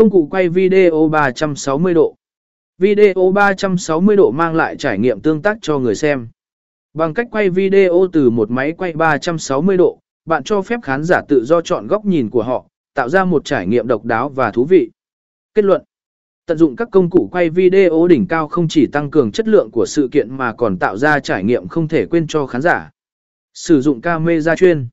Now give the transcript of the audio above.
Công cụ quay video 360 độ. Video 360 độ mang lại trải nghiệm tương tác cho người xem. Bằng cách quay video từ một máy quay 360 độ, bạn cho phép khán giả tự do chọn góc nhìn của họ, tạo ra một trải nghiệm độc đáo và thú vị. Kết luận Tận dụng các công cụ quay video đỉnh cao không chỉ tăng cường chất lượng của sự kiện mà còn tạo ra trải nghiệm không thể quên cho khán giả. Sử dụng camera chuyên